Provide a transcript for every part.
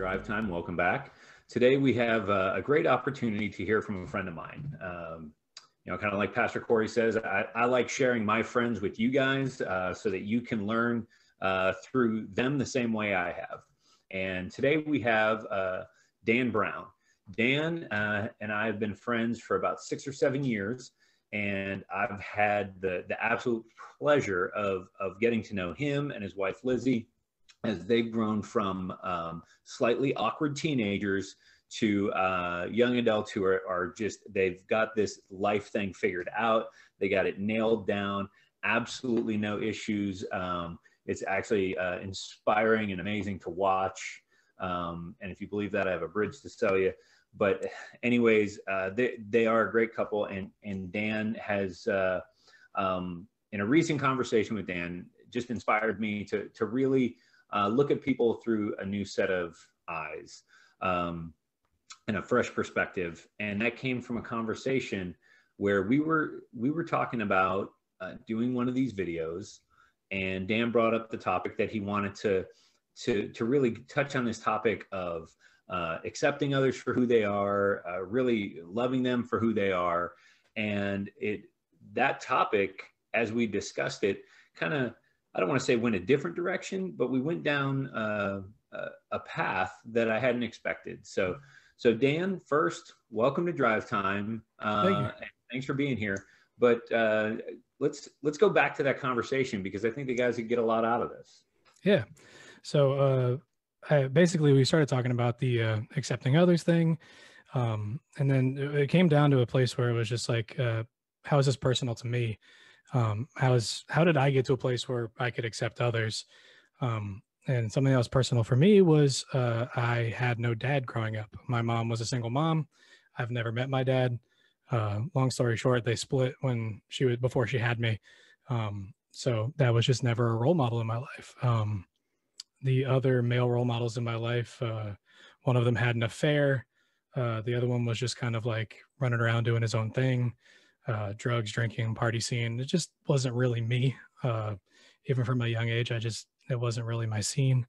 Drive Time. Welcome back. Today we have uh, a great opportunity to hear from a friend of mine. Um, you know, kind of like Pastor Corey says, I, I, like sharing my friends with you guys uh, so that you can learn uh, through them the same way I have. And today we have uh, Dan Brown. Dan uh, and I have been friends for about six or seven years, and I've had the, the absolute pleasure of, of getting to know him and his wife Lizzie as they've grown from um, slightly awkward teenagers to uh, young adults who are, are just, they've got this life thing figured out. They got it nailed down, absolutely no issues. Um, it's actually uh, inspiring and amazing to watch. Um, and if you believe that, I have a bridge to sell you. But, anyways, uh, they, they are a great couple. And, and Dan has, uh, um, in a recent conversation with Dan, just inspired me to, to really uh, look at people through a new set of eyes um, and a fresh perspective. And that came from a conversation where we were we were talking about uh, doing one of these videos, and Dan brought up the topic that he wanted to to to really touch on this topic of uh, accepting others for who they are, uh, really loving them for who they are, and it that topic as we discussed it kind of I don't want to say went a different direction, but we went down uh, a path that I hadn't expected. So, so Dan, first, welcome to Drive Time. Uh, Thank thanks for being here. But uh, let's let's go back to that conversation because I think the guys could get a lot out of this. Yeah. So uh, I, basically, we started talking about the uh, accepting others thing, um, and then it came down to a place where it was just like, uh, how is this personal to me? Um, how is how did I get to a place where I could accept others? Um, and something that was personal for me was uh, I had no dad growing up. My mom was a single mom. I've never met my dad. Uh, long story short, they split when she was before she had me. Um, so that was just never a role model in my life. Um, the other male role models in my life, uh, one of them had an affair. Uh, the other one was just kind of like running around doing his own thing uh, drugs, drinking, party scene. It just wasn't really me. Uh, even from a young age, I just it wasn't really my scene.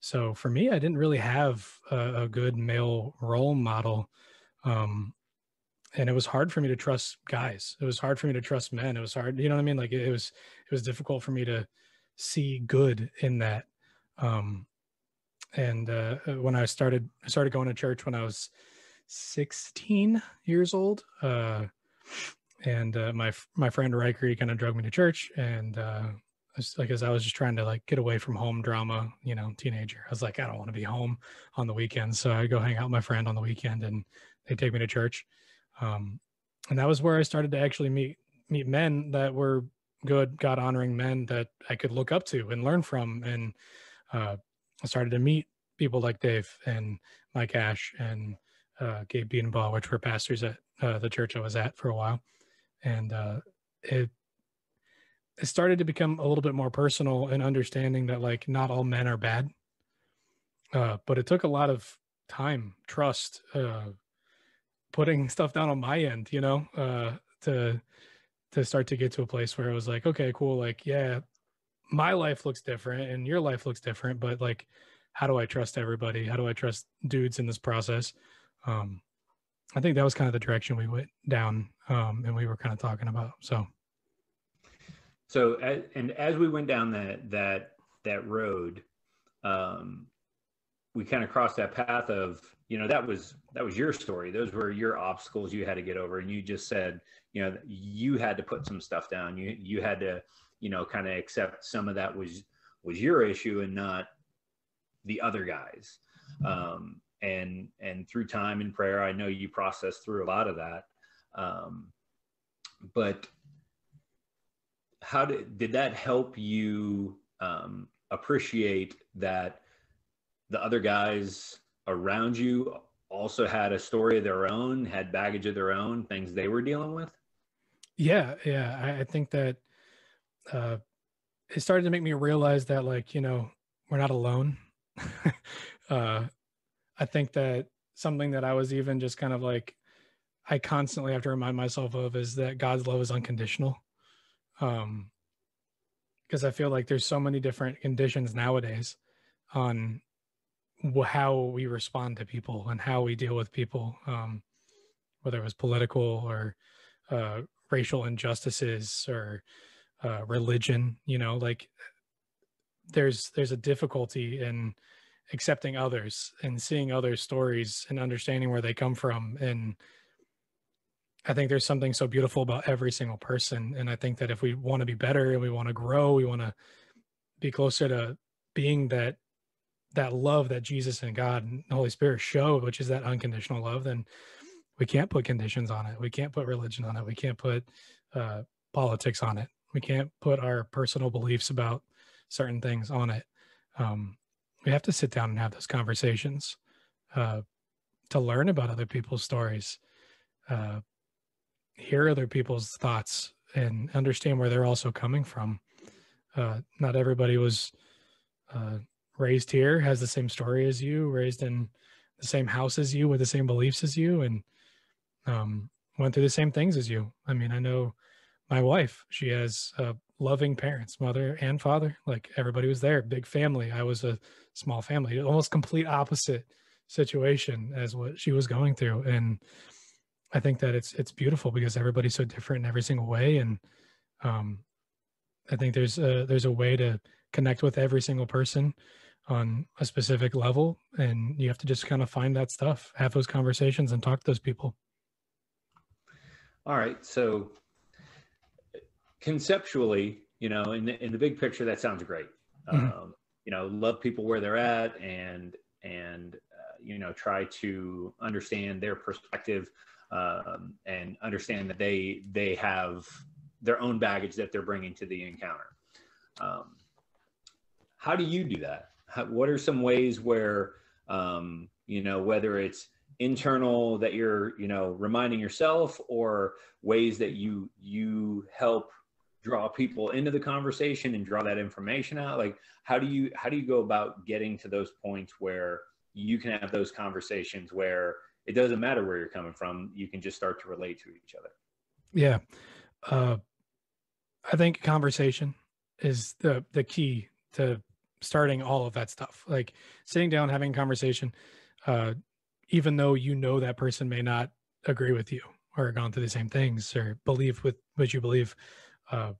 So for me, I didn't really have a, a good male role model, um, and it was hard for me to trust guys. It was hard for me to trust men. It was hard, you know what I mean? Like it, it was it was difficult for me to see good in that. Um, and uh, when I started I started going to church when I was 16 years old. Uh, and uh, my my friend Riker kind of drug me to church, and uh, like as I was just trying to like get away from home drama, you know, teenager. I was like, I don't want to be home on the weekend, so I go hang out with my friend on the weekend, and they take me to church, um, and that was where I started to actually meet meet men that were good, God honoring men that I could look up to and learn from, and uh, I started to meet people like Dave and Mike Ash and uh, Gabe Beatonbaugh, which were pastors at uh, the church I was at for a while and uh, it it started to become a little bit more personal and understanding that like not all men are bad. Uh, but it took a lot of time trust uh, putting stuff down on my end you know uh, to to start to get to a place where it was like okay cool like yeah my life looks different and your life looks different but like how do i trust everybody? How do i trust dudes in this process? Um I think that was kind of the direction we went down, um, and we were kind of talking about. So, so and as we went down that that that road, um, we kind of crossed that path of you know that was that was your story. Those were your obstacles you had to get over, and you just said you know you had to put some stuff down. You you had to you know kind of accept some of that was was your issue and not the other guys. Um, and and through time and prayer i know you process through a lot of that. Um, but how did did that help you um, appreciate that the other guys around you also had a story of their own had baggage of their own things they were dealing with? Yeah yeah. I, I think that uh, it started to make me realize that like you know we're not alone. Uh, I think that something that I was even just kind of like I constantly have to remind myself of is that God's love is unconditional. Um because I feel like there's so many different conditions nowadays on how we respond to people and how we deal with people, um, whether it was political or uh, racial injustices or uh, religion. You know, like there's there's a difficulty in accepting others and seeing others' stories and understanding where they come from and I think there's something so beautiful about every single person. And I think that if we want to be better and we want to grow, we want to be closer to being that that love that Jesus and God and the Holy Spirit show, which is that unconditional love, then we can't put conditions on it. We can't put religion on it. We can't put uh, politics on it. We can't put our personal beliefs about certain things on it. Um, we have to sit down and have those conversations uh, to learn about other people's stories, uh, hear other people's thoughts, and understand where they're also coming from. Uh, not everybody was uh, raised here, has the same story as you, raised in the same house as you, with the same beliefs as you, and um, went through the same things as you. I mean, I know my wife; she has uh, loving parents, mother and father. Like everybody was there, big family. I was a small family, almost complete opposite situation as what she was going through, and I think that it's it's beautiful because everybody's so different in every single way, and um, I think there's a there's a way to connect with every single person on a specific level, and you have to just kind of find that stuff, have those conversations, and talk to those people. All right, so conceptually, you know, in the, in the big picture, that sounds great. Mm-hmm. Um, you know, love people where they're at, and and uh, you know, try to understand their perspective, um, and understand that they they have their own baggage that they're bringing to the encounter. Um, how do you do that? How, what are some ways where, um, you know, whether it's internal that you're, you know, reminding yourself or ways that you, you help draw people into the conversation and draw that information out? Like, how do you, how do you go about getting to those points where you can have those conversations where it doesn't matter where you're coming from. You can just start to relate to each other. Yeah. Uh, I think conversation is the the key to starting all of that stuff. Like sitting down, having a conversation, uh, even though you know that person may not agree with you or gone through the same things or believe with what you believe. Uh,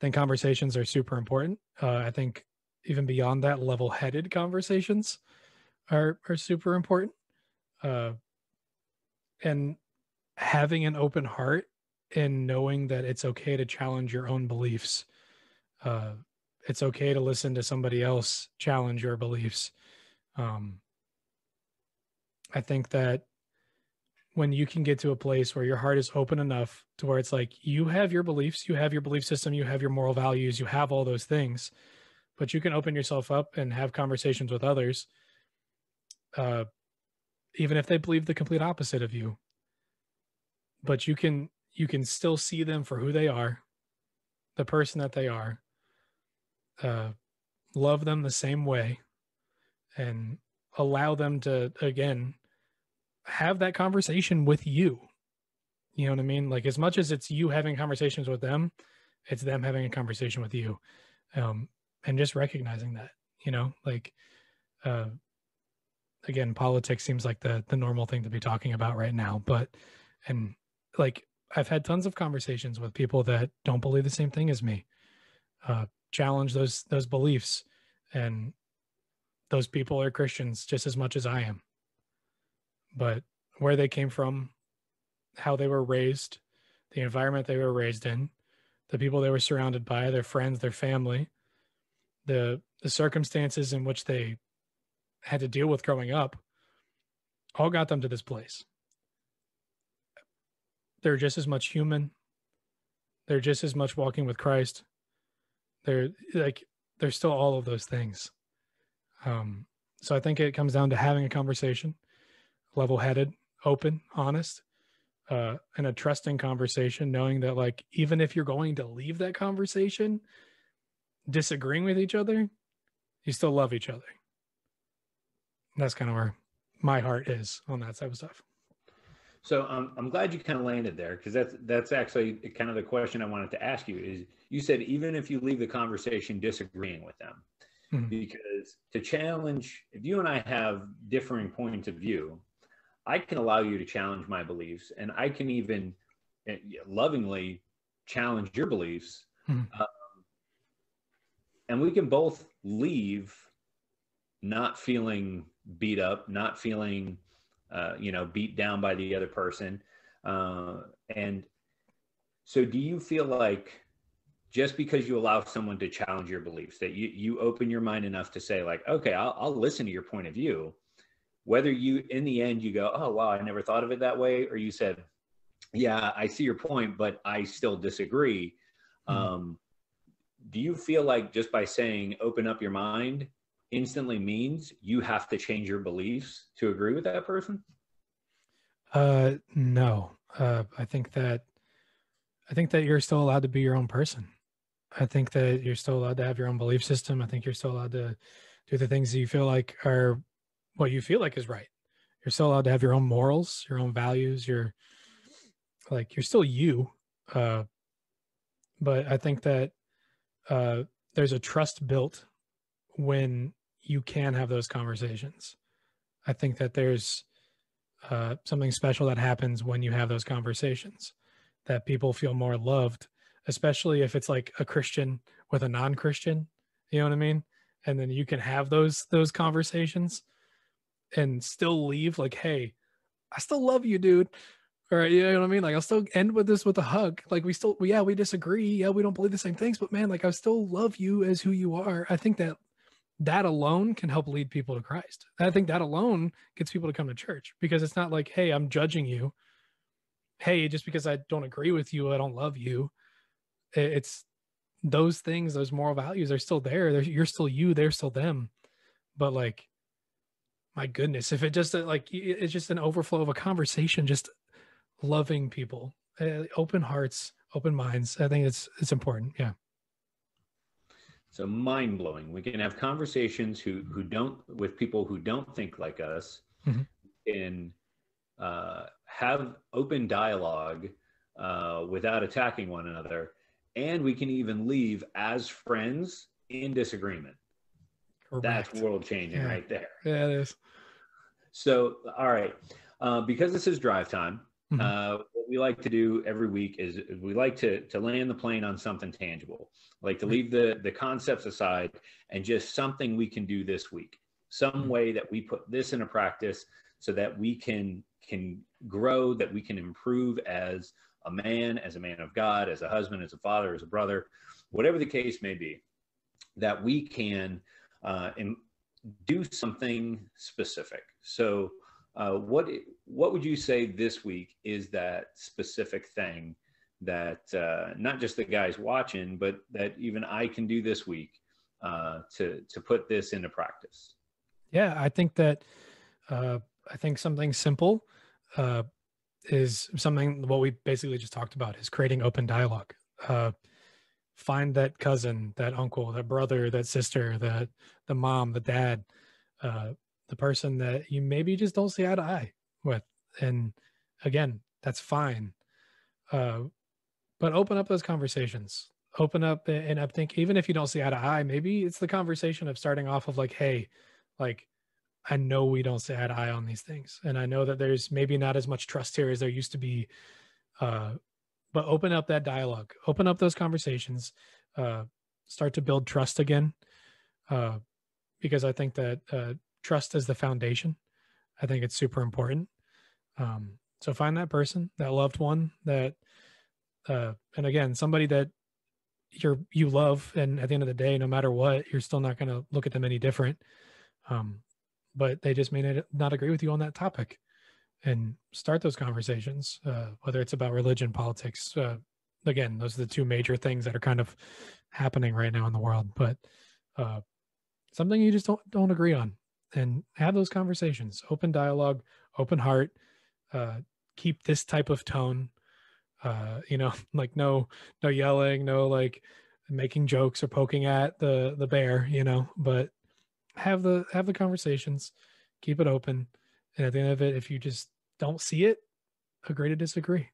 then conversations are super important. Uh, I think even beyond that, level-headed conversations are are super important. Uh, and having an open heart and knowing that it's okay to challenge your own beliefs. Uh, it's okay to listen to somebody else challenge your beliefs. Um, I think that when you can get to a place where your heart is open enough to where it's like you have your beliefs, you have your belief system, you have your moral values, you have all those things, but you can open yourself up and have conversations with others, uh, even if they believe the complete opposite of you. But you can you can still see them for who they are, the person that they are, uh, love them the same way, and allow them to, again, have that conversation with you. You know what I mean? Like, as much as it's you having conversations with them, it's them having a conversation with you. Um, and just recognizing that, you know, like, uh, again, politics seems like the the normal thing to be talking about right now, but and like I've had tons of conversations with people that don't believe the same thing as me, uh, challenge those those beliefs, and those people are Christians just as much as I am. But where they came from, how they were raised, the environment they were raised in, the people they were surrounded by, their friends, their family, the the circumstances in which they had to deal with growing up, all got them to this place they're just as much human. They're just as much walking with Christ. They're like they're still all of those things. Um, so I think it comes down to having a conversation, level-headed, open, honest, uh, and a trusting conversation, knowing that like even if you're going to leave that conversation disagreeing with each other, you still love each other. And that's kind of where my heart is on that type of stuff. So um, I'm glad you kind of landed there because that's that's actually kind of the question I wanted to ask you. Is you said even if you leave the conversation disagreeing with them, mm-hmm. because to challenge, if you and I have differing points of view, I can allow you to challenge my beliefs and I can even eh, lovingly challenge your beliefs. Mm-hmm. Um, and we can both leave not feeling beat up, not feeling, uh, you know, beat down by the other person. Uh, and so, do you feel like just because you allow someone to challenge your beliefs, that you you open your mind enough to say, like, okay, I'll, I'll listen to your point of view, whether you in the end you go, oh wow, I never thought of it that way, or you said, yeah, I see your point, but I still disagree. Mm-hmm. Um, do you feel like just by saying open up your mind instantly means you have to change your beliefs to agree with that person? Uh, no. Uh, I think that I think that you're still allowed to be your own person. I think that you're still allowed to have your own belief system. I think you're still allowed to do the things that you feel like are what you feel like is right. You're still allowed to have your own morals, your own values, your like you're still you. Uh, but I think that uh, there's a trust built when you can have those conversations. I think that there's uh, something special that happens when you have those conversations, that people feel more loved, especially if it's like a Christian with a non-Christian. You know what I mean? And then you can have those those conversations and still leave like, hey, I still love you, dude. Right, you know what I mean? Like I'll still end with this with a hug. Like we still, yeah, we disagree. Yeah, we don't believe the same things, but man, like I still love you as who you are. I think that that alone can help lead people to Christ. I think that alone gets people to come to church because it's not like, hey, I'm judging you. Hey, just because I don't agree with you, I don't love you. It's those things, those moral values are still there. They're, you're still you, they're still them. But like, my goodness, if it just uh, like it's just an overflow of a conversation, just loving people, uh, open hearts, open minds. I think it's it's important. Yeah. So mind blowing. We can have conversations who who don't with people who don't think like us, mm-hmm. and uh, have open dialogue uh, without attacking one another, and we can even leave as friends in disagreement. Correct. That's world changing yeah. right there. Yeah, it is. So, all right, uh, because this is drive time, mm-hmm. uh, what we like to do every week is we like to to land the plane on something tangible like to leave the the concepts aside and just something we can do this week some mm-hmm. way that we put this into practice so that we can can grow that we can improve as a man as a man of god as a husband as a father as a brother whatever the case may be that we can uh, and do something specific so uh, what what would you say this week is that specific thing that uh, not just the guys watching, but that even I can do this week uh, to to put this into practice? Yeah, I think that uh, I think something simple uh, is something what we basically just talked about is creating open dialogue. Find that cousin, that uncle, that brother, that sister, that the mom, the dad, uh, the person that you maybe just don't see eye to eye with, and again, that's fine. Uh, but open up those conversations. Open up and i think even if you don't see eye to eye maybe it's the conversation of starting off of like hey like i know we don't see eye to eye on these things. And i know that there's maybe not as much trust here as there used to be uh but open up that dialogue open up those conversations uh start to build trust again uh because i think that uh trust is the foundation. I think it's super important. Um so find that person that loved one that uh, and again, somebody that you're you love, and at the end of the day, no matter what, you're still not going to look at them any different. Um, but they just may not agree with you on that topic, and start those conversations, uh, whether it's about religion, politics. Uh, again, those are the two major things that are kind of happening right now in the world. But uh, something you just don't don't agree on, and have those conversations, open dialogue, open heart. Uh, keep this type of tone uh you know like no no yelling no like making jokes or poking at the the bear you know but have the have the conversations keep it open and at the end of it if you just don't see it agree to disagree.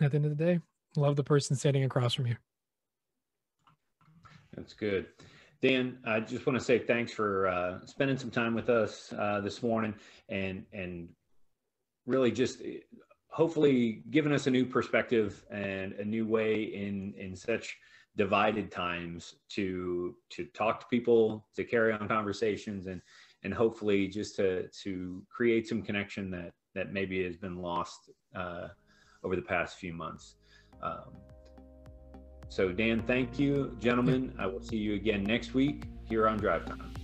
At the end of the day love the person standing across from you. That's good. Dan, I just want to say thanks for uh, spending some time with us uh, this morning and and really just hopefully giving us a new perspective and a new way in in such divided times to to talk to people, to carry on conversations, and and hopefully just to to create some connection that that maybe has been lost uh, over the past few months. Um, so, Dan, thank you, gentlemen. I will see you again next week here on Drive Time.